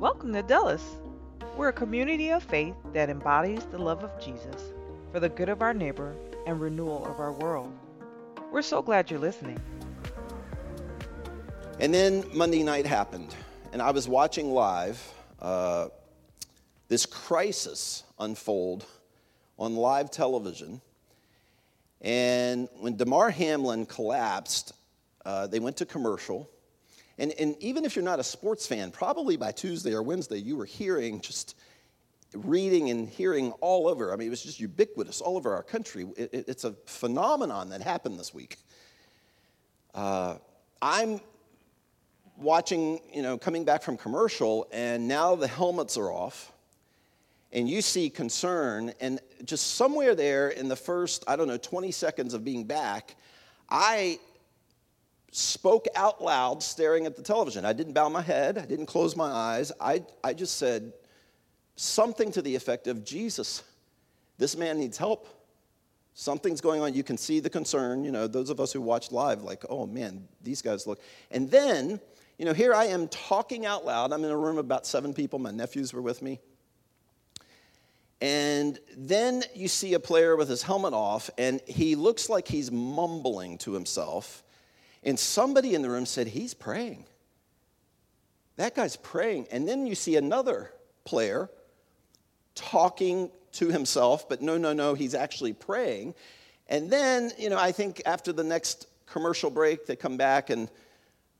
Welcome to Dulles. We're a community of faith that embodies the love of Jesus for the good of our neighbor and renewal of our world. We're so glad you're listening. And then Monday night happened, and I was watching live uh, this crisis unfold on live television. And when Damar Hamlin collapsed, uh, they went to commercial. And, and even if you're not a sports fan, probably by Tuesday or Wednesday, you were hearing just reading and hearing all over. I mean, it was just ubiquitous all over our country. It, it, it's a phenomenon that happened this week. Uh, I'm watching, you know, coming back from commercial, and now the helmets are off, and you see concern, and just somewhere there in the first, I don't know, 20 seconds of being back, I spoke out loud staring at the television. I didn't bow my head, I didn't close my eyes. I, I just said something to the effect of Jesus, this man needs help. Something's going on. You can see the concern. You know, those of us who watched live, like, oh man, these guys look. And then, you know, here I am talking out loud. I'm in a room of about seven people. My nephews were with me. And then you see a player with his helmet off, and he looks like he's mumbling to himself. And somebody in the room said, He's praying. That guy's praying. And then you see another player talking to himself, but no, no, no, he's actually praying. And then, you know, I think after the next commercial break, they come back and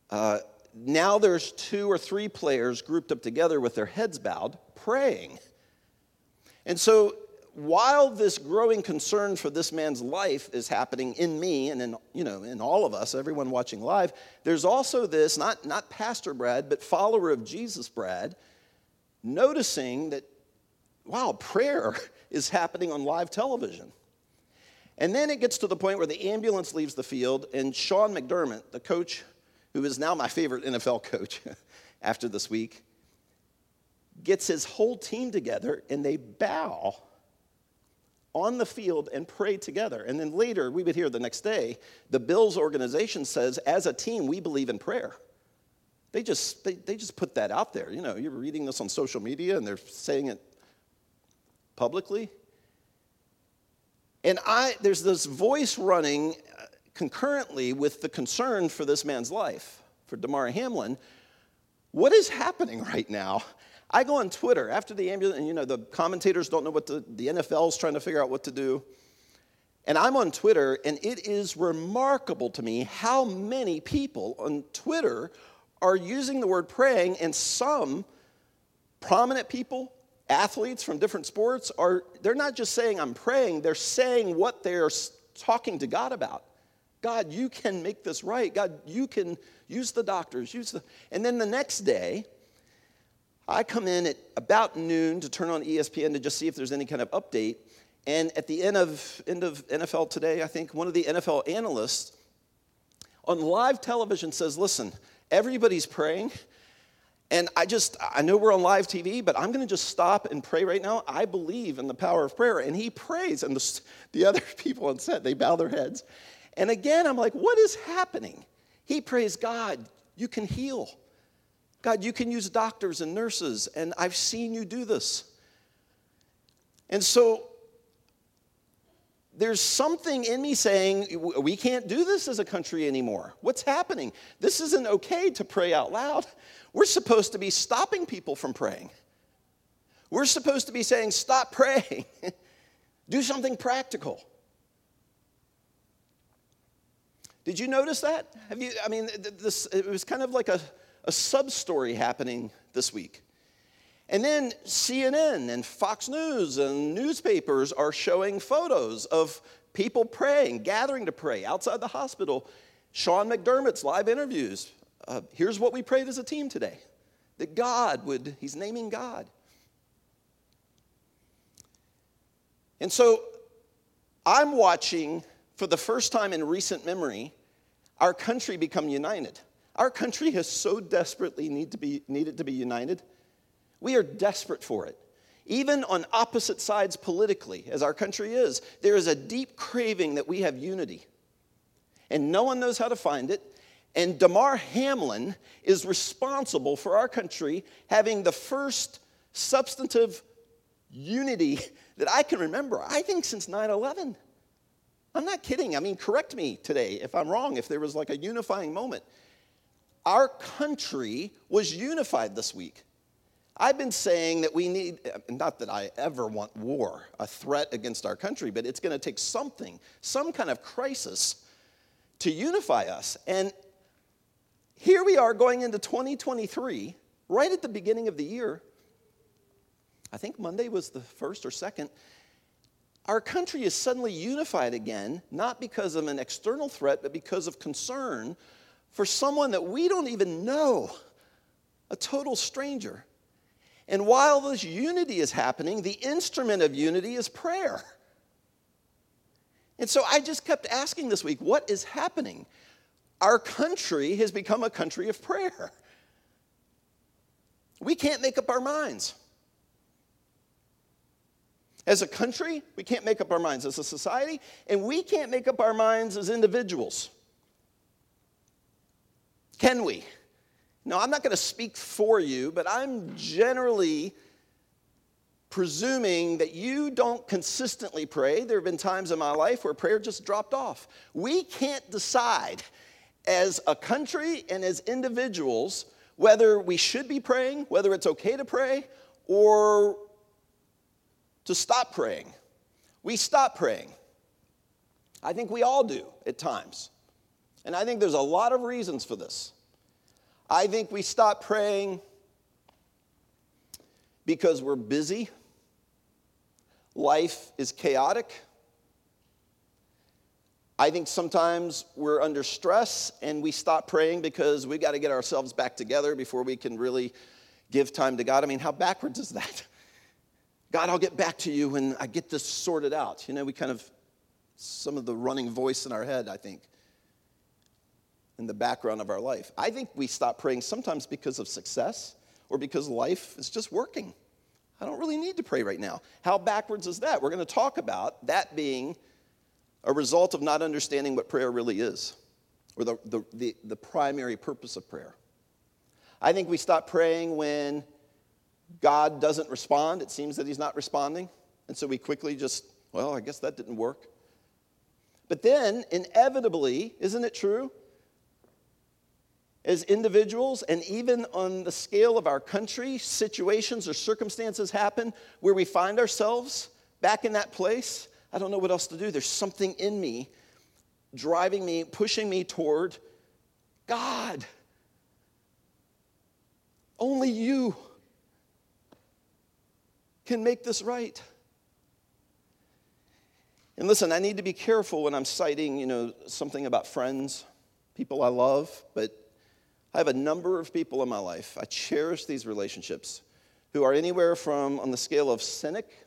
uh, now there's two or three players grouped up together with their heads bowed, praying. And so while this growing concern for this man's life is happening in me and in, you know, in all of us, everyone watching live, there's also this, not, not Pastor Brad, but follower of Jesus Brad, noticing that, wow, prayer is happening on live television. And then it gets to the point where the ambulance leaves the field, and Sean McDermott, the coach who is now my favorite NFL coach after this week, gets his whole team together and they bow on the field and pray together. And then later, we would hear the next day, the Bills organization says, as a team, we believe in prayer. They just, they, they just put that out there. You know, you're reading this on social media and they're saying it publicly. And I, there's this voice running uh, concurrently with the concern for this man's life, for Damar Hamlin. What is happening right now? I go on Twitter after the ambulance, and you know, the commentators don't know what to, the NFL's trying to figure out what to do. And I'm on Twitter, and it is remarkable to me how many people on Twitter are using the word praying, and some prominent people, athletes from different sports, are they're not just saying I'm praying, they're saying what they're talking to God about. God, you can make this right. God, you can use the doctors, use the. And then the next day, I come in at about noon to turn on ESPN to just see if there's any kind of update. And at the end of, end of NFL today, I think one of the NFL analysts on live television says, Listen, everybody's praying. And I just, I know we're on live TV, but I'm going to just stop and pray right now. I believe in the power of prayer. And he prays, and the, the other people on set, they bow their heads. And again, I'm like, what is happening? He prays, God, you can heal. God, you can use doctors and nurses, and I've seen you do this. And so there's something in me saying, we can't do this as a country anymore. What's happening? This isn't okay to pray out loud. We're supposed to be stopping people from praying. We're supposed to be saying, stop praying, do something practical. Did you notice that? Have you, I mean, this, it was kind of like a, a sub story happening this week. And then CNN and Fox News and newspapers are showing photos of people praying, gathering to pray outside the hospital. Sean McDermott's live interviews. Uh, here's what we prayed as a team today that God would, he's naming God. And so I'm watching for the first time in recent memory our country become united. Our country has so desperately need to be, needed to be united. We are desperate for it. Even on opposite sides politically, as our country is, there is a deep craving that we have unity. And no one knows how to find it. And Damar Hamlin is responsible for our country having the first substantive unity that I can remember, I think, since 9 11. I'm not kidding. I mean, correct me today if I'm wrong, if there was like a unifying moment. Our country was unified this week. I've been saying that we need, not that I ever want war, a threat against our country, but it's going to take something, some kind of crisis to unify us. And here we are going into 2023, right at the beginning of the year. I think Monday was the first or second. Our country is suddenly unified again, not because of an external threat, but because of concern for someone that we don't even know, a total stranger. And while this unity is happening, the instrument of unity is prayer. And so I just kept asking this week, what is happening? Our country has become a country of prayer. We can't make up our minds. As a country, we can't make up our minds. As a society, and we can't make up our minds as individuals. Can we? Now, I'm not going to speak for you, but I'm generally presuming that you don't consistently pray. There have been times in my life where prayer just dropped off. We can't decide as a country and as individuals whether we should be praying, whether it's okay to pray, or to stop praying. We stop praying. I think we all do at times. And I think there's a lot of reasons for this. I think we stop praying because we're busy, life is chaotic. I think sometimes we're under stress and we stop praying because we've got to get ourselves back together before we can really give time to God. I mean, how backwards is that? God, I'll get back to you when I get this sorted out. You know, we kind of, some of the running voice in our head, I think in the background of our life. I think we stop praying sometimes because of success or because life is just working. I don't really need to pray right now. How backwards is that? We're going to talk about that being a result of not understanding what prayer really is or the, the, the, the primary purpose of prayer. I think we stop praying when God doesn't respond. It seems that He's not responding. And so we quickly just, well, I guess that didn't work. But then, inevitably, isn't it true? As individuals and even on the scale of our country, situations or circumstances happen where we find ourselves back in that place. I don't know what else to do. There's something in me driving me, pushing me toward God. Only you can make this right. And listen, I need to be careful when I'm citing, you know, something about friends, people I love, but I have a number of people in my life, I cherish these relationships, who are anywhere from on the scale of cynic,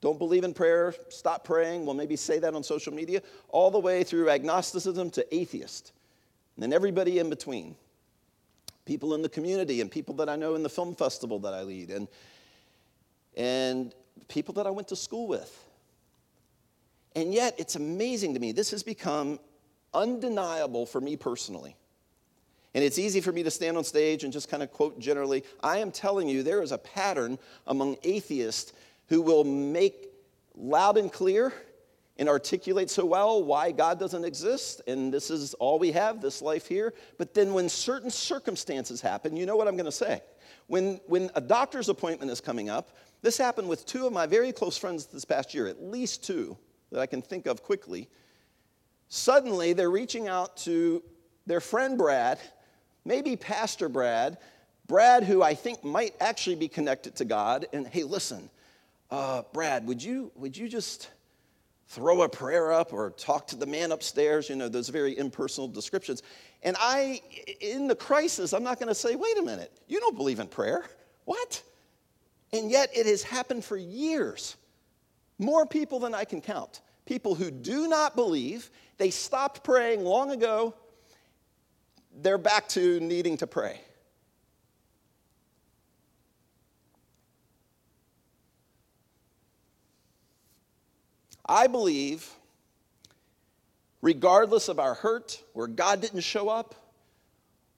don't believe in prayer, stop praying, well, maybe say that on social media, all the way through agnosticism to atheist, and then everybody in between. People in the community and people that I know in the film festival that I lead, and, and people that I went to school with. And yet, it's amazing to me. This has become undeniable for me personally and it's easy for me to stand on stage and just kind of quote generally. I am telling you, there is a pattern among atheists who will make loud and clear and articulate so well why God doesn't exist, and this is all we have, this life here. But then when certain circumstances happen, you know what I'm going to say. When, when a doctor's appointment is coming up, this happened with two of my very close friends this past year, at least two that I can think of quickly. Suddenly, they're reaching out to their friend Brad maybe Pastor Brad, Brad, who I think might actually be connected to God, and hey, listen, uh, Brad, would you, would you just throw a prayer up or talk to the man upstairs? You know, those very impersonal descriptions. And I, in the crisis, I'm not going to say, wait a minute, you don't believe in prayer. What? And yet it has happened for years. More people than I can count. People who do not believe, they stopped praying long ago, they're back to needing to pray. I believe regardless of our hurt, where God didn't show up,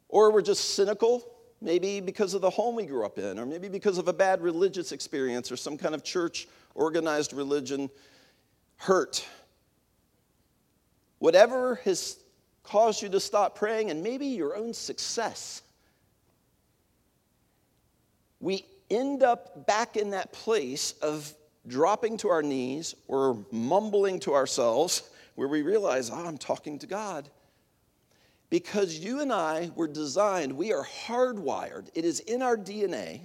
or we're just cynical, maybe because of the home we grew up in, or maybe because of a bad religious experience or some kind of church organized religion hurt. Whatever has caused you to stop praying, and maybe your own success, we end up back in that place of dropping to our knees or mumbling to ourselves where we realize, oh, I'm talking to God. Because you and I were designed, we are hardwired, it is in our DNA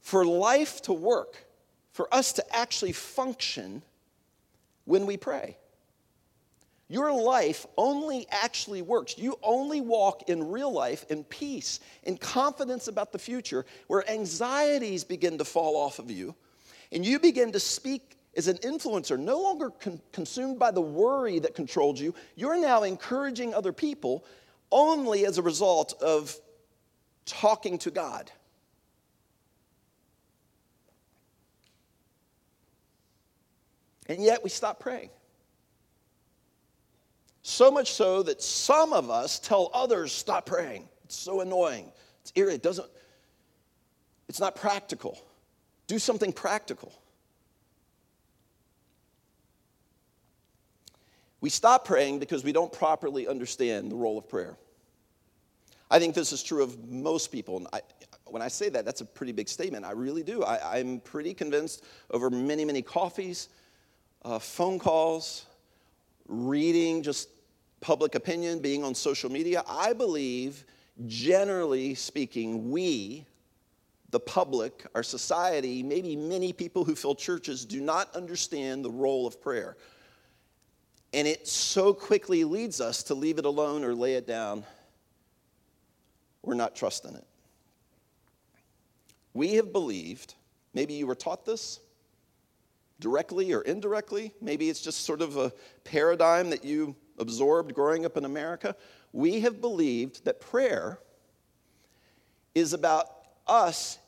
for life to work, for us to actually function when we pray. Your life only actually works. You only walk in real life in peace, in confidence about the future, where anxieties begin to fall off of you, and you begin to speak as an influencer, no longer con- consumed by the worry that controlled you. You're now encouraging other people only as a result of talking to God. And yet we stop praying. So much so that some of us tell others, stop praying. It's so annoying. It's irritating. It doesn't, it's not practical. Do something practical. We stop praying because we don't properly understand the role of prayer. I think this is true of most people. And I, when I say that, that's a pretty big statement. I really do. I, am pretty convinced over many, many coffees, uh, phone calls, reading just public opinion, being on social media, I believe, generally speaking, we, the public, our society, maybe many people who fill churches, do not understand the role of prayer. And it so quickly leads us to leave it alone or lay it down or not trust in it. We have believed, maybe you were taught this, directly or indirectly. Maybe it's just sort of a paradigm that you absorbed growing up in America. We have believed that prayer is about us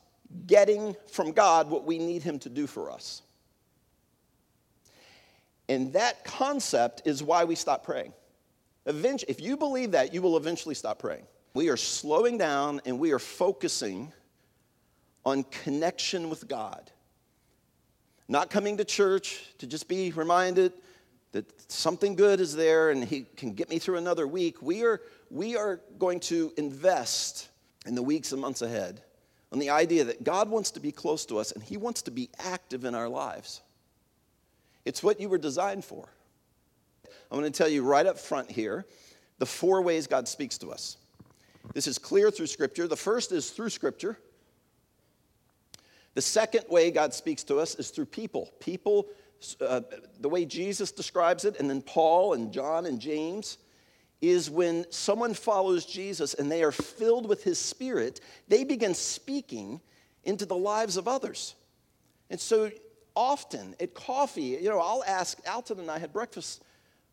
getting from God what we need Him to do for us. And that concept is why we stop praying. If you believe that, you will eventually stop praying. We are slowing down and we are focusing on connection with God. Not coming to church to just be reminded that something good is there and he can get me through another week. We are, we are going to invest in the weeks and months ahead on the idea that God wants to be close to us and he wants to be active in our lives. It's what you were designed for. I'm going to tell you right up front here the four ways God speaks to us. This is clear through Scripture. The first is through Scripture. The second way God speaks to us is through people. People, uh, the way Jesus describes it, and then Paul and John and James, is when someone follows Jesus and they are filled with his spirit, they begin speaking into the lives of others. And so often at coffee, you know, I'll ask, Alton and I had breakfast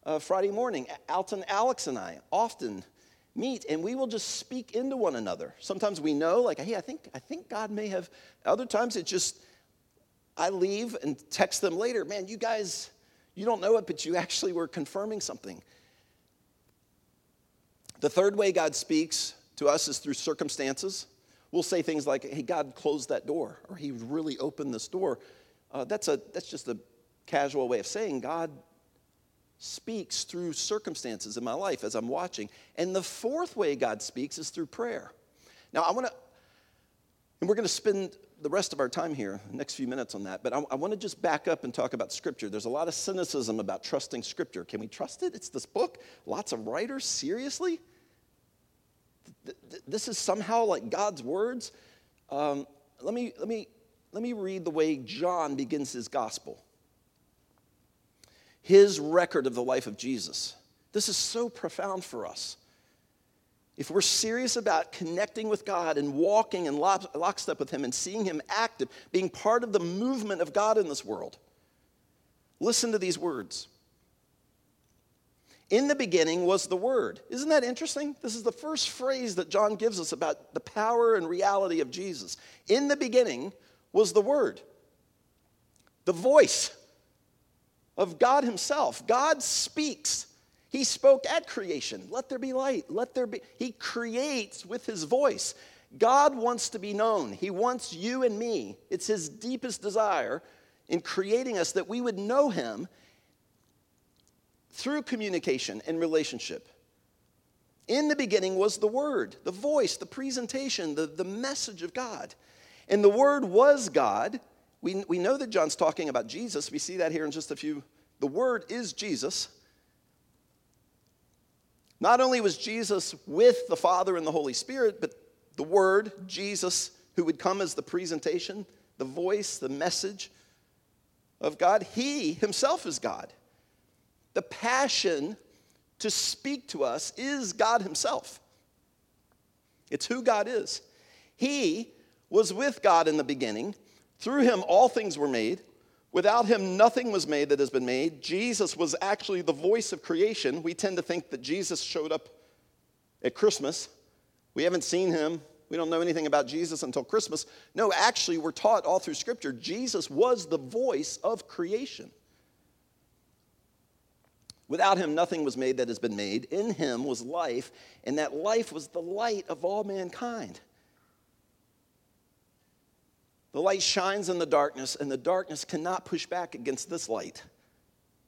uh, Friday morning. Alton, Alex, and I often meet and we will just speak into one another. Sometimes we know, like, hey, I think, I think God may have. Other times it just, I leave and text them later, man, you guys, you don't know it, but you actually were confirming something. The third way God speaks to us is through circumstances. We'll say things like, hey, God closed that door, or he really opened this door. Uh, that's, a, that's just a casual way of saying God speaks through circumstances in my life as I'm watching. And the fourth way God speaks is through prayer. Now, I want to, and we're going to spend the rest of our time here, next few minutes on that, but I, I want to just back up and talk about Scripture. There's a lot of cynicism about trusting Scripture. Can we trust it? It's this book. Lots of writers. Seriously? This is somehow like God's words. Um, let, me, let, me, let me read the way John begins his gospel his record of the life of Jesus. This is so profound for us. If we're serious about connecting with God and walking in lockstep with Him and seeing Him active, being part of the movement of God in this world, listen to these words. In the beginning was the Word. Isn't that interesting? This is the first phrase that John gives us about the power and reality of Jesus. In the beginning was the Word, the voice of God Himself. God speaks. He spoke at creation. Let there be light. Let there be. He creates with His voice. God wants to be known. He wants you and me. It's His deepest desire in creating us that we would know Him through communication and relationship. In the beginning was the Word, the voice, the presentation, the, the message of God. And the Word was God. We, we know that John's talking about Jesus. We see that here in just a few. The Word is Jesus. Not only was Jesus with the Father and the Holy Spirit, but the Word, Jesus, who would come as the presentation, the voice, the message of God, he himself is God. The passion to speak to us is God Himself. It's who God is. He was with God in the beginning. Through Him, all things were made. Without Him, nothing was made that has been made. Jesus was actually the voice of creation. We tend to think that Jesus showed up at Christmas. We haven't seen Him. We don't know anything about Jesus until Christmas. No, actually, we're taught all through Scripture Jesus was the voice of creation. Without him, nothing was made that has been made. In him was life, and that life was the light of all mankind. The light shines in the darkness, and the darkness cannot push back against this light.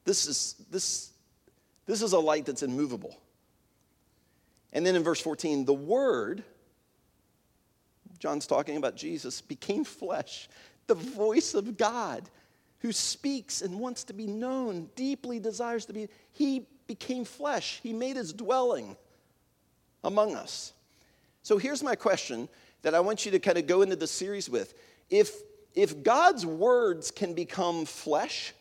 This is, this, this is a light that's immovable. And then in verse 14, the Word, John's talking about Jesus, became flesh, the voice of God who speaks and wants to be known, deeply desires to be, he became flesh. He made his dwelling among us. So here's my question that I want you to kind of go into the series with. If, if God's words can become flesh,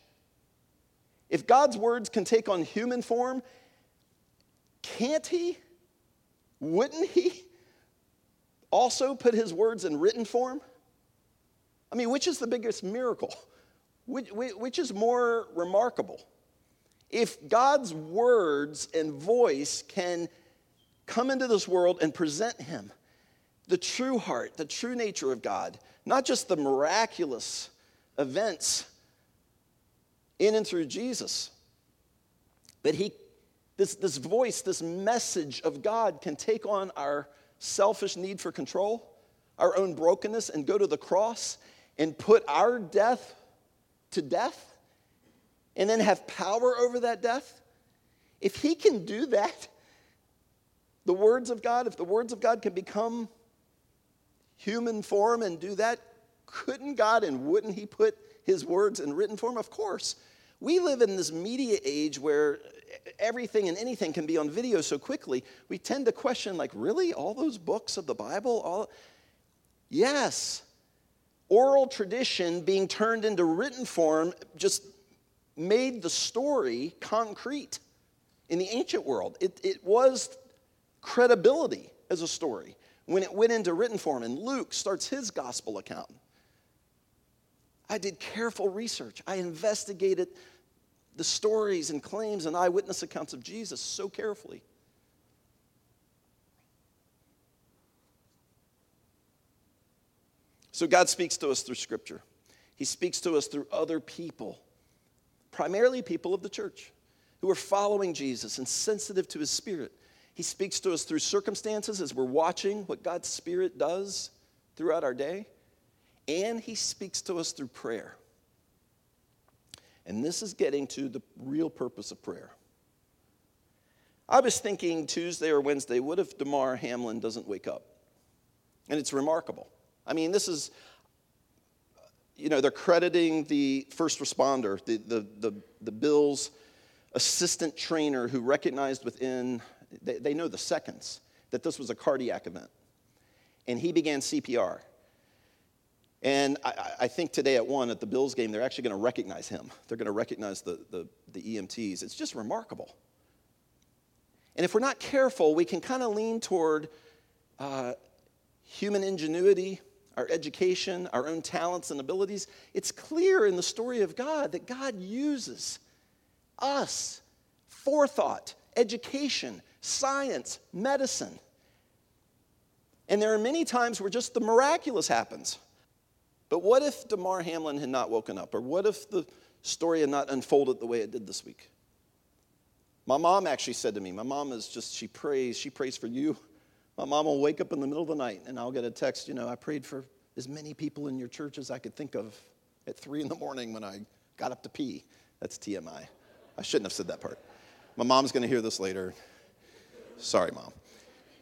if God's words can take on human form, can't he? Wouldn't he also put his words in written form? I mean, which is the biggest miracle? which, which is more remarkable? If God's words and voice can come into this world and present Him, the true heart, the true nature of God, not just the miraculous events in and through Jesus, but He, this, this voice, this message of God can take on our selfish need for control, our own brokenness, and go to the cross and put our death to death and then have power over that death, if he can do that, the words of God, if the words of God can become human form and do that, couldn't God and wouldn't he put his words in written form? Of course. We live in this media age where everything and anything can be on video so quickly. We tend to question, like, really? All those books of the Bible? All... Yes oral tradition being turned into written form just made the story concrete in the ancient world. It, it was credibility as a story when it went into written form, and Luke starts his gospel account. I did careful research. I investigated the stories and claims and eyewitness accounts of Jesus so carefully. So God speaks to us through Scripture. He speaks to us through other people, primarily people of the church who are following Jesus and sensitive to His Spirit. He speaks to us through circumstances as we're watching what God's Spirit does throughout our day. And He speaks to us through prayer. And this is getting to the real purpose of prayer. I was thinking Tuesday or Wednesday, what if Damar Hamlin doesn't wake up? And it's remarkable. I mean, this is, you know, they're crediting the first responder, the, the, the, the Bills assistant trainer who recognized within, they, they know the seconds, that this was a cardiac event. And he began CPR. And I, I, think today at one, at the Bills game, they're actually going to recognize him. They're going to recognize the, the, the, EMTs. It's just remarkable. And if we're not careful, we can kind of lean toward uh, human ingenuity, our education, our own talents and abilities, it's clear in the story of God that God uses us, forethought, education, science, medicine. And there are many times where just the miraculous happens. But what if Damar Hamlin had not woken up? Or what if the story had not unfolded the way it did this week. My mom actually said to me, my mom is just, she prays, she prays for you. My mom will wake up in the middle of the night and I'll get a text, you know, I prayed for as many people in your church as I could think of at three in the morning when I got up to pee. That's TMI. I shouldn't have said that part. My mom's going to hear this later. Sorry, mom.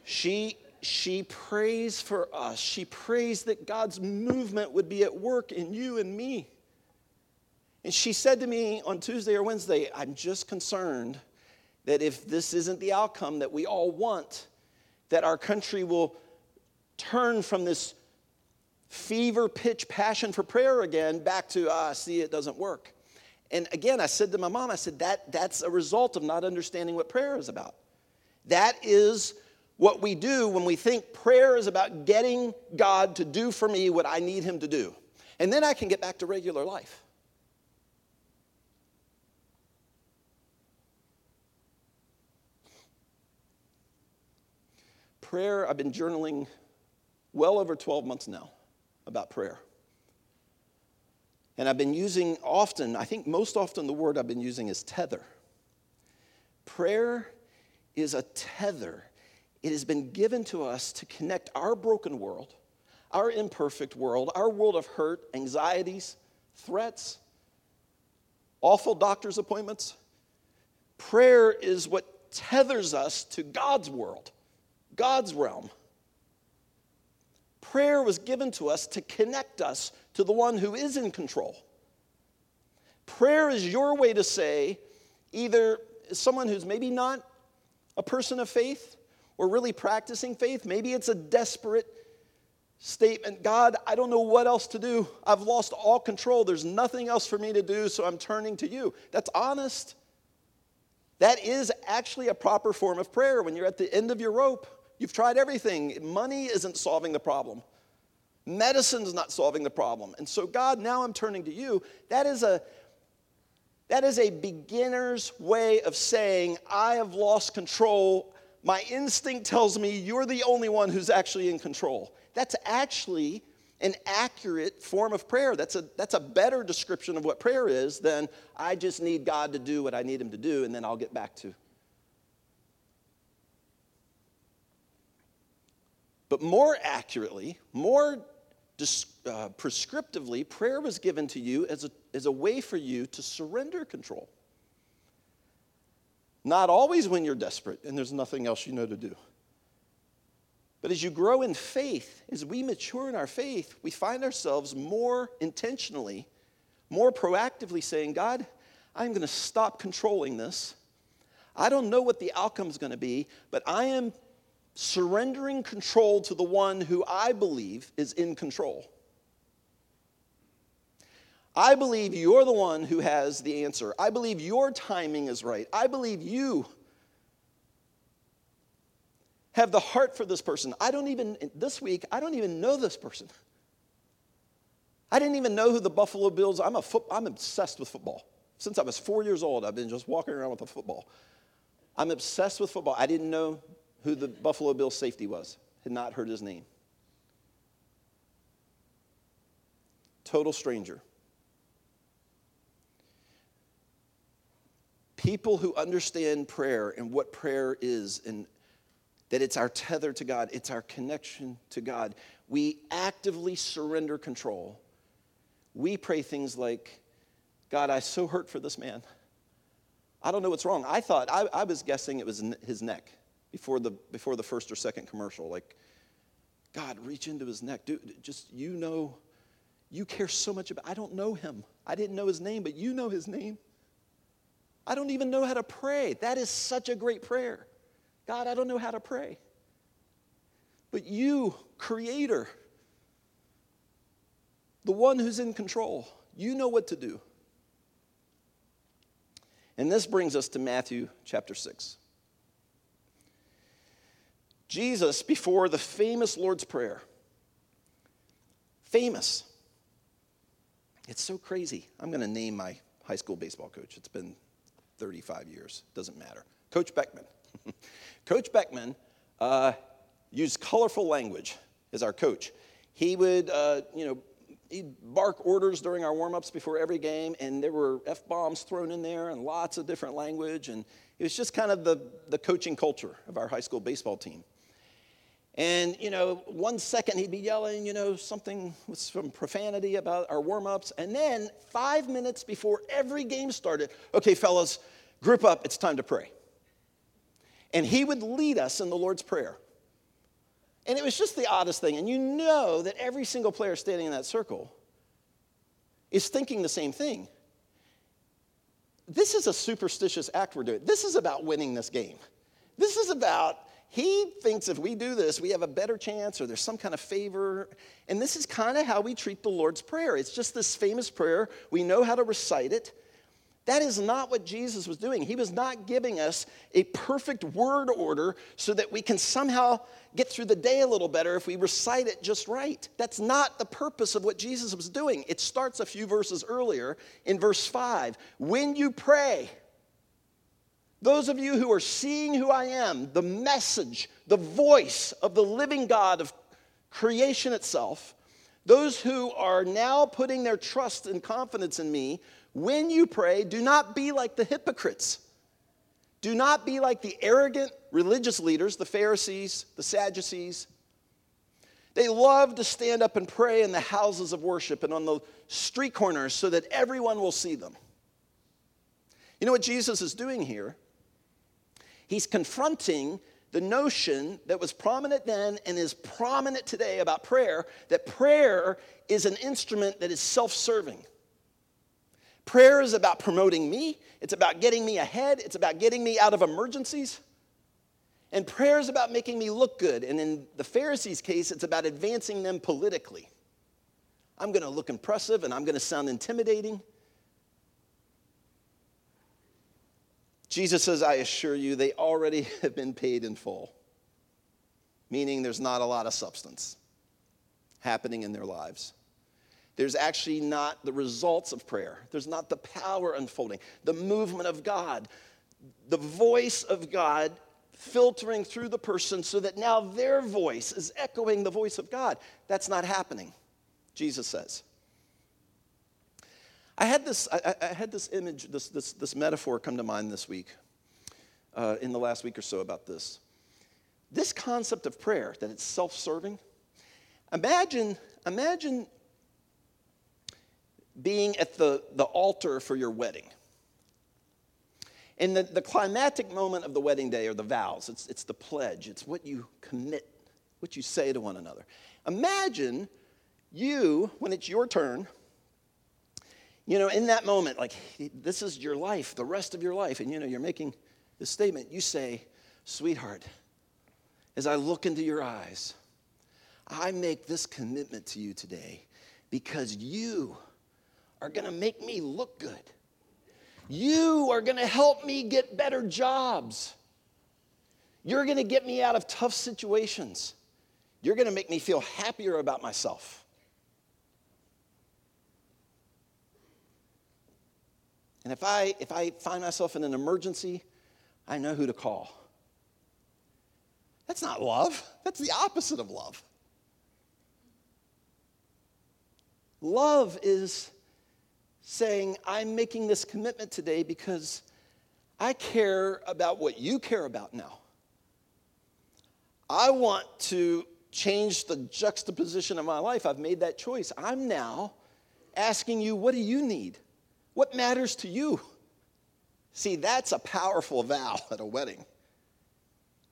She she prays for us. She prays that God's movement would be at work in you and me. And she said to me on Tuesday or Wednesday, I'm just concerned that if this isn't the outcome that we all want, that our country will turn from this fever pitch passion for prayer again back to, ah, see, it doesn't work. And again, I said to my mom, I said, that, that's a result of not understanding what prayer is about. That is what we do when we think prayer is about getting God to do for me what I need Him to do. And then I can get back to regular life. Prayer, I've been journaling well over 12 months now about prayer. And I've been using often, I think most often the word I've been using is tether. Prayer is a tether. It has been given to us to connect our broken world, our imperfect world, our world of hurt, anxieties, threats, awful doctor's appointments. Prayer is what tethers us to God's world, God's realm. Prayer was given to us to connect us to the one who is in control. Prayer is your way to say, either someone who's maybe not a person of faith or really practicing faith, maybe it's a desperate statement God, I don't know what else to do. I've lost all control. There's nothing else for me to do, so I'm turning to you. That's honest. That is actually a proper form of prayer when you're at the end of your rope. You've tried everything. Money isn't solving the problem. Medicine's not solving the problem. And so, God, now I'm turning to you. That is a that is a beginner's way of saying, I have lost control. My instinct tells me you're the only one who's actually in control. That's actually an accurate form of prayer. That's a, that's a better description of what prayer is than I just need God to do what I need Him to do and then I'll get back to But more accurately, more uh, prescriptively, prayer was given to you as a, as a way for you to surrender control. Not always when you're desperate and there's nothing else you know to do. But as you grow in faith, as we mature in our faith, we find ourselves more intentionally, more proactively saying, God, I'm going to stop controlling this. I don't know what the outcome is going to be, but I am surrendering control to the one who I believe is in control. I believe you're the one who has the answer. I believe your timing is right. I believe you have the heart for this person. I don't even, this week, I don't even know this person. I didn't even know who the Buffalo Bills, I'm, a foot, I'm obsessed with football. Since I was four years old, I've been just walking around with a football. I'm obsessed with football. I didn't know who the Buffalo Bills safety was, had not heard his name. Total stranger. People who understand prayer and what prayer is and that it's our tether to God, it's our connection to God. We actively surrender control. We pray things like, God, I so hurt for this man. I don't know what's wrong. I thought, I, I was guessing it was his neck before the, before the first or second commercial. Like, God, reach into his neck. Dude, just, you know, you care so much about, I don't know him. I didn't know his name, but you know his name. I don't even know how to pray. That is such a great prayer. God, I don't know how to pray. But you, Creator, the one who's in control, you know what to do. And this brings us to Matthew chapter 6. Jesus, before the famous Lord's Prayer, famous. It's so crazy. I'm going to name my high school baseball coach. It's been 35 years, doesn't matter. Coach Beckman. coach Beckman uh, used colorful language as our coach. He would, uh, you know, he'd bark orders during our warm ups before every game, and there were F bombs thrown in there and lots of different language. And it was just kind of the, the coaching culture of our high school baseball team. And, you know, one second he'd be yelling, you know, something with some profanity about our warm ups. And then five minutes before every game started, okay, fellas, group up, it's time to pray. And he would lead us in the Lord's Prayer. And it was just the oddest thing. And you know that every single player standing in that circle is thinking the same thing. This is a superstitious act we're doing. This is about winning this game. This is about, he thinks if we do this, we have a better chance or there's some kind of favor. And this is kind of how we treat the Lord's Prayer. It's just this famous prayer. We know how to recite it. That is not what Jesus was doing. He was not giving us a perfect word order so that we can somehow get through the day a little better if we recite it just right. That's not the purpose of what Jesus was doing. It starts a few verses earlier in verse 5. When you pray, those of you who are seeing who I am, the message, the voice of the living God of creation itself, those who are now putting their trust and confidence in me, when you pray, do not be like the hypocrites. Do not be like the arrogant religious leaders, the Pharisees, the Sadducees. They love to stand up and pray in the houses of worship and on the street corners so that everyone will see them. You know what Jesus is doing here? He's confronting the notion that was prominent then and is prominent today about prayer that prayer is an instrument that is self serving. Prayer is about promoting me, it's about getting me ahead, it's about getting me out of emergencies. And prayer is about making me look good. And in the Pharisees' case, it's about advancing them politically. I'm going to look impressive and I'm going to sound intimidating. Jesus says, I assure you, they already have been paid in full, meaning there's not a lot of substance happening in their lives. There's actually not the results of prayer. There's not the power unfolding, the movement of God, the voice of God filtering through the person so that now their voice is echoing the voice of God. That's not happening, Jesus says. I had this, I, I had this image, this, this, this metaphor come to mind this week, uh, in the last week or so about this. This concept of prayer, that it's self serving, imagine, imagine being at the, the altar for your wedding. And the, the climactic moment of the wedding day are the vows. It's, it's the pledge. It's what you commit, what you say to one another. Imagine you, when it's your turn, you know, in that moment, like this is your life, the rest of your life, and you know, you're making this statement. You say, Sweetheart, as I look into your eyes, I make this commitment to you today because you are to make me look good. You are to help me get better jobs. You're to get me out of tough situations. You're to make me feel happier about myself. And if I, if I find myself in an emergency, I know who to call. That's not love, that's the opposite of love. Love is saying, I'm making this commitment today because I care about what you care about now. I want to change the juxtaposition of my life. I've made that choice. I'm now asking you, what do you need? What matters to you? See, that's a powerful vow at a wedding.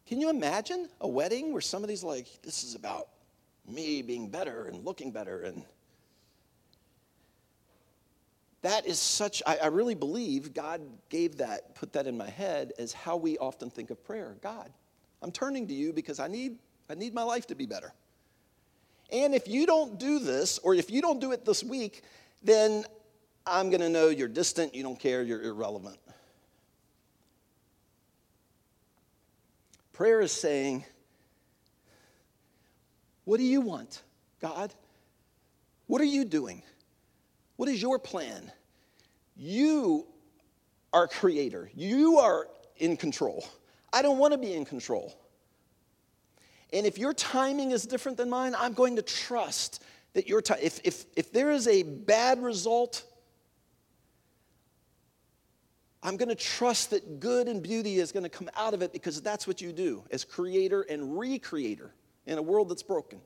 Can you imagine a wedding where somebody's like, this is about me being better and looking better and that is such, I, I, really believe God gave that, put that in my head as how we often think of prayer. God, I'm turning to you because I need, I need my life to be better. And if you don't do this, or if you don't do it this week, then I'm going to know you're distant, you don't care, you're irrelevant. Prayer is saying, What do you want, God? What are you doing? What is your plan? You are creator. You are in control. I don't want to be in control. And if your timing is different than mine, I'm going to trust that your time, if, if, if there is a bad result, I'm going to trust that good and beauty is going to come out of it because that's what you do as creator and recreator in a world that's broken.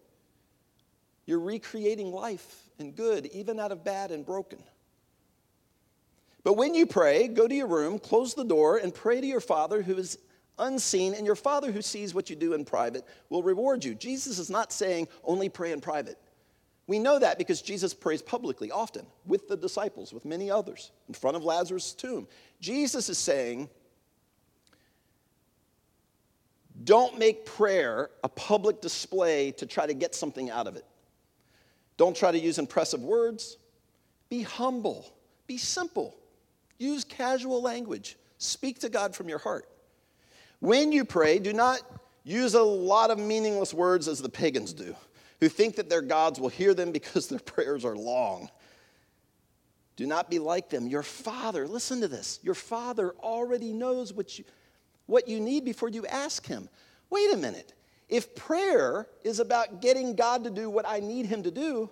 You're recreating life and good, even out of bad and broken. But when you pray, go to your room, close the door, and pray to your Father who is unseen, and your Father who sees what you do in private will reward you. Jesus is not saying only pray in private. We know that because Jesus prays publicly often with the disciples, with many others, in front of Lazarus' tomb. Jesus is saying, don't make prayer a public display to try to get something out of it. Don't try to use impressive words. Be humble. Be simple. Use casual language. Speak to God from your heart. When you pray, do not use a lot of meaningless words as the pagans do, who think that their gods will hear them because their prayers are long. Do not be like them. Your Father, listen to this, your Father already knows what you, what you need before you ask Him. Wait a minute. If prayer is about getting God to do what I need Him to do,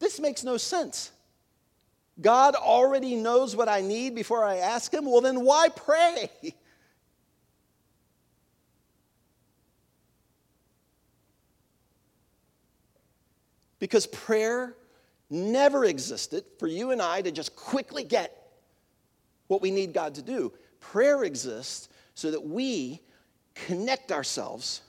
this makes no sense. God already knows what I need before I ask Him. Well, then why pray? Because prayer never existed for you and I to just quickly get what we need God to do. Prayer exists so that we connect ourselves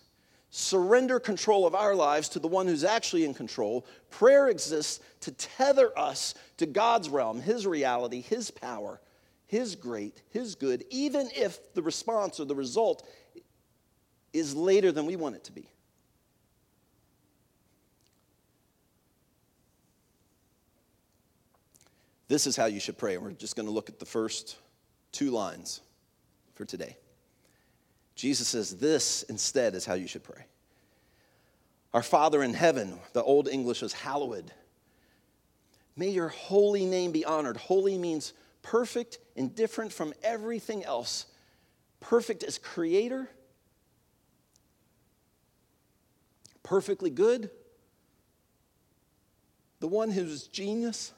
surrender control of our lives to the one who's actually in control. Prayer exists to tether us to God's realm, His reality, His power, His great, His good, even if the response or the result is later than we want it to be. This is how you should pray. We're just going to look at the first two lines for today. Jesus says, This instead is how you should pray. Our Father in heaven, the Old English is hallowed. May your holy name be honored. Holy means perfect and different from everything else. Perfect as creator, perfectly good, the one who's genius,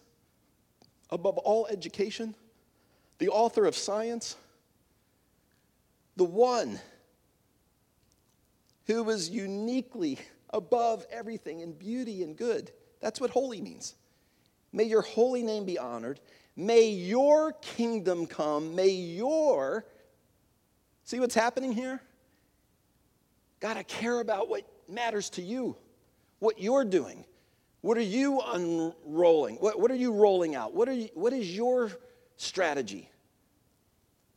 above all education, the author of science, the one who was uniquely above everything in beauty and good. That's what holy means. May your holy name be honored. May your kingdom come. May your. See what's happening here? I care about what matters to you, what you're doing. What are you unrolling? What, what are you rolling out? What, are you, what is your strategy?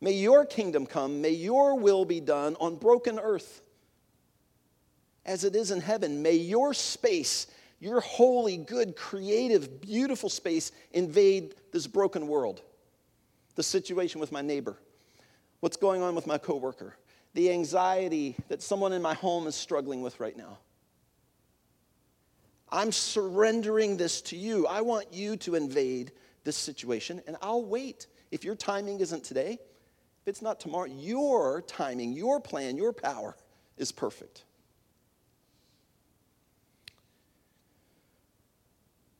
May your kingdom come. May your will be done on broken earth as it is in heaven. May your space, your holy, good, creative, beautiful space invade this broken world. The situation with my neighbor, what's going on with my coworker, the anxiety that someone in my home is struggling with right now. I'm surrendering this to you. I want you to invade this situation, and I'll wait. If your timing isn't today, if it's not tomorrow, your timing, your plan, your power is perfect.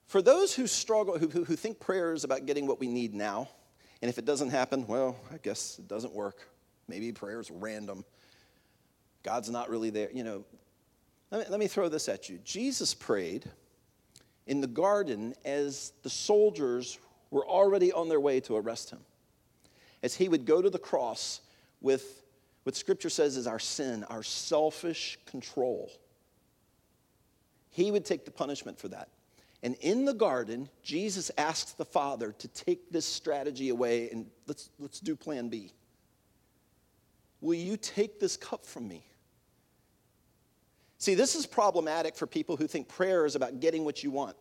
For those who struggle, who, who, think prayer is about getting what we need now, and if it doesn't happen, well, I guess it doesn't work. Maybe prayer is random. God's not really there. You know, let me, let me throw this at you. Jesus prayed in the garden as the soldiers were already on their way to arrest him. As he would go to the cross with what scripture says is our sin, our selfish control. He would take the punishment for that. And in the garden, Jesus asks the Father to take this strategy away and let's, let's do plan B. Will you take this cup from me? See, this is problematic for people who think prayer is about getting what you want,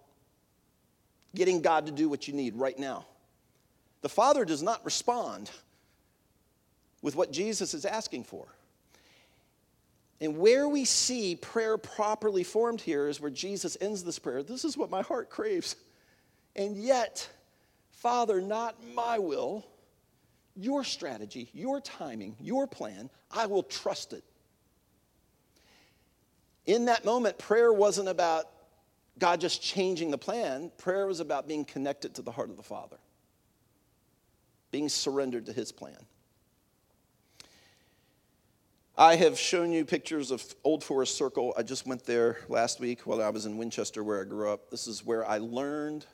getting God to do what you need right now. The Father does not respond with what Jesus is asking for. And where we see prayer properly formed here is where Jesus ends this prayer. This is what my heart craves. And yet, Father, not my will, your strategy, your timing, your plan, I will trust it. In that moment, prayer wasn't about God just changing the plan. Prayer was about being connected to the heart of the Father, being surrendered to His plan. I have shown you pictures of Old Forest Circle. I just went there last week while I was in Winchester, where I grew up. This is where I learned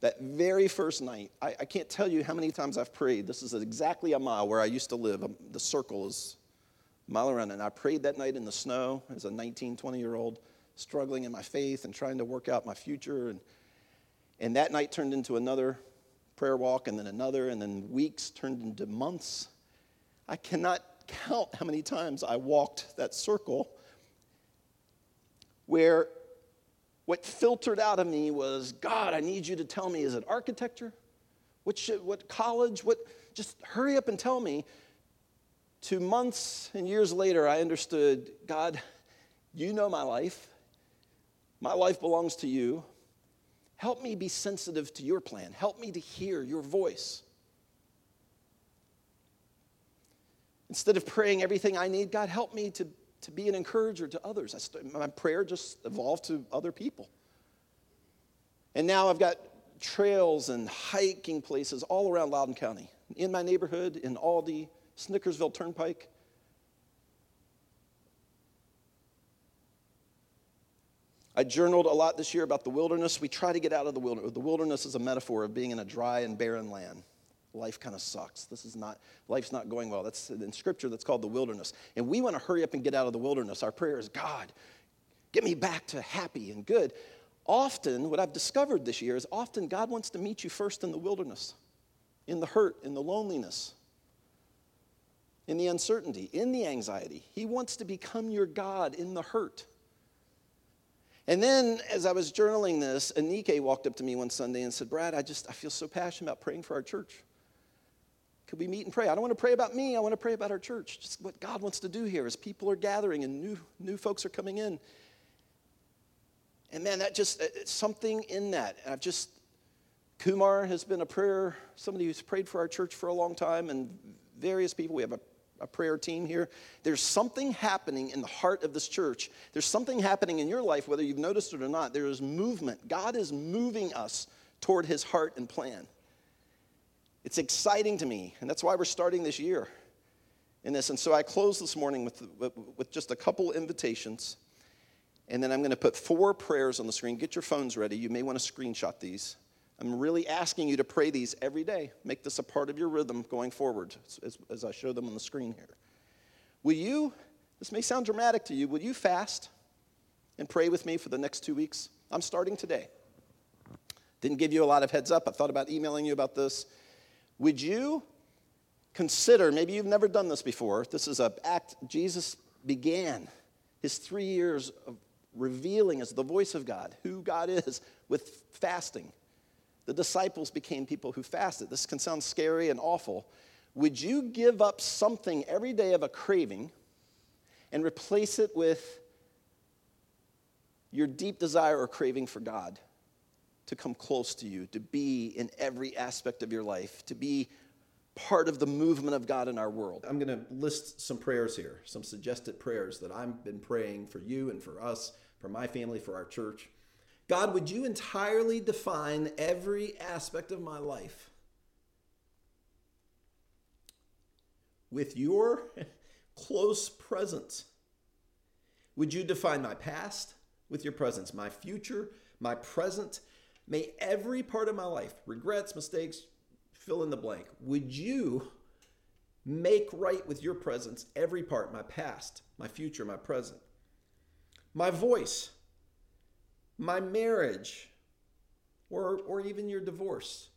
that very first night. I, I can't tell you how many times I've prayed. This is exactly a mile where I used to live. Um, the circle is mile around. And I prayed that night in the snow as a 19, 20 year old, struggling in my faith and trying to work out my future. And, and that night turned into another prayer walk, and then another, and then weeks turned into months. I cannot count how many times I walked that circle where what filtered out of me was God, I need you to tell me is it architecture? What, should, what college? What, just hurry up and tell me. Two months and years later, I understood God, you know my life. My life belongs to you. Help me be sensitive to your plan. Help me to hear your voice. Instead of praying everything I need, God, help me to, to be an encourager to others. St- my prayer just evolved to other people. And now I've got trails and hiking places all around Loudoun County, in my neighborhood, in Aldie, Snickersville Turnpike. I journaled a lot this year about the wilderness. We try to get out of the wilderness. The wilderness is a metaphor of being in a dry and barren land life kind of sucks. This is not, life's not going well. That's in scripture, that's called the wilderness. And we want to hurry up and get out of the wilderness. Our prayer is, God, get me back to happy and good. Often, what I've discovered this year is often God wants to meet you first in the wilderness, in the hurt, in the loneliness, in the uncertainty, in the anxiety. He wants to become your God in the hurt. And then, as I was journaling this, Anike walked up to me one Sunday and said, Brad, I just, I feel so passionate about praying for our church. Could we meet and pray? I don't want to pray about me. I want to pray about our church. Just what God wants to do here as people are gathering and new, new folks are coming in. And man, that just, uh, something in that. And I've just, Kumar has been a prayer, somebody who's prayed for our church for a long time, and various people. We have a, a prayer team here. There's something happening in the heart of this church. There's something happening in your life, whether you've noticed it or not. There is movement. God is moving us toward his heart and plan. It's exciting to me, and that's why we're starting this year in this. And so I close this morning with, with just a couple invitations, and then I'm going to put four prayers on the screen. Get your phones ready. You may want to screenshot these. I'm really asking you to pray these every day. Make this a part of your rhythm going forward as, as I show them on the screen here. Will you, this may sound dramatic to you, will you fast and pray with me for the next two weeks? I'm starting today. Didn't give you a lot of heads up. I thought about emailing you about this. Would you consider, maybe you've never done this before, this is an act Jesus began his three years of revealing as the voice of God, who God is, with fasting. The disciples became people who fasted. This can sound scary and awful. Would you give up something every day of a craving and replace it with your deep desire or craving for God? to come close to you, to be in every aspect of your life, to be part of the movement of God in our world. I'm going to list some prayers here, some suggested prayers that I've been praying for you and for us, for my family, for our church. God, would you entirely define every aspect of my life with your close presence? Would you define my past with your presence, my future, my present, May every part of my life, regrets, mistakes, fill in the blank, would you make right with your presence every part, my past, my future, my present? My voice, my marriage, or, or even your divorce,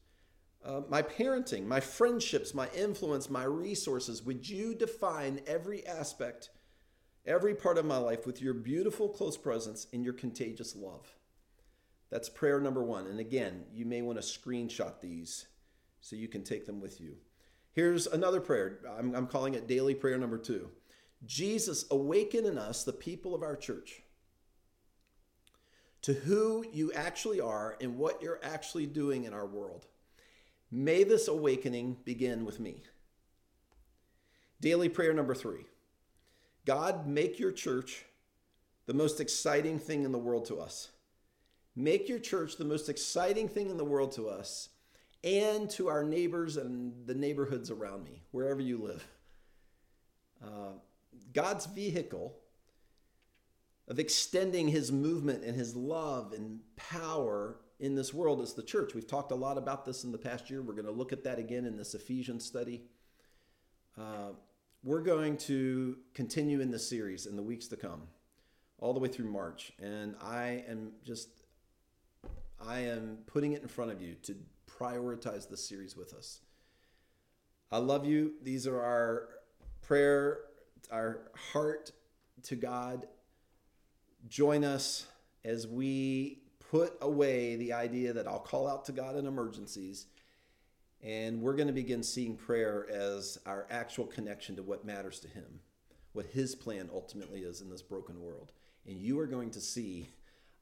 uh, my parenting, my friendships, my influence, my resources, would you define every aspect, every part of my life with your beautiful close presence and your contagious love? That's prayer number one. And again, you may want to screenshot these so you can take them with you. Here's another prayer. I'm, I'm calling it daily prayer number two. Jesus, awaken in us the people of our church to who you actually are and what you're actually doing in our world. May this awakening begin with me. Daily prayer number three God, make your church the most exciting thing in the world to us. Make your church the most exciting thing in the world to us and to our neighbors and the neighborhoods around me, wherever you live. Uh, God's vehicle of extending his movement and his love and power in this world is the church. We've talked a lot about this in the past year. We're going to look at that again in this Ephesians study. Uh, we're going to continue in the series in the weeks to come, all the way through March. And I am just, I am putting it in front of you to prioritize this series with us. I love you. These are our prayer, our heart to God. Join us as we put away the idea that I'll call out to God in emergencies. And we're going to begin seeing prayer as our actual connection to what matters to Him, what His plan ultimately is in this broken world. And you are going to see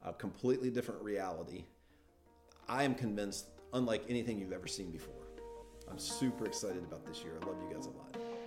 a completely different reality. I am convinced, unlike anything you've ever seen before. I'm super excited about this year. I love you guys a lot.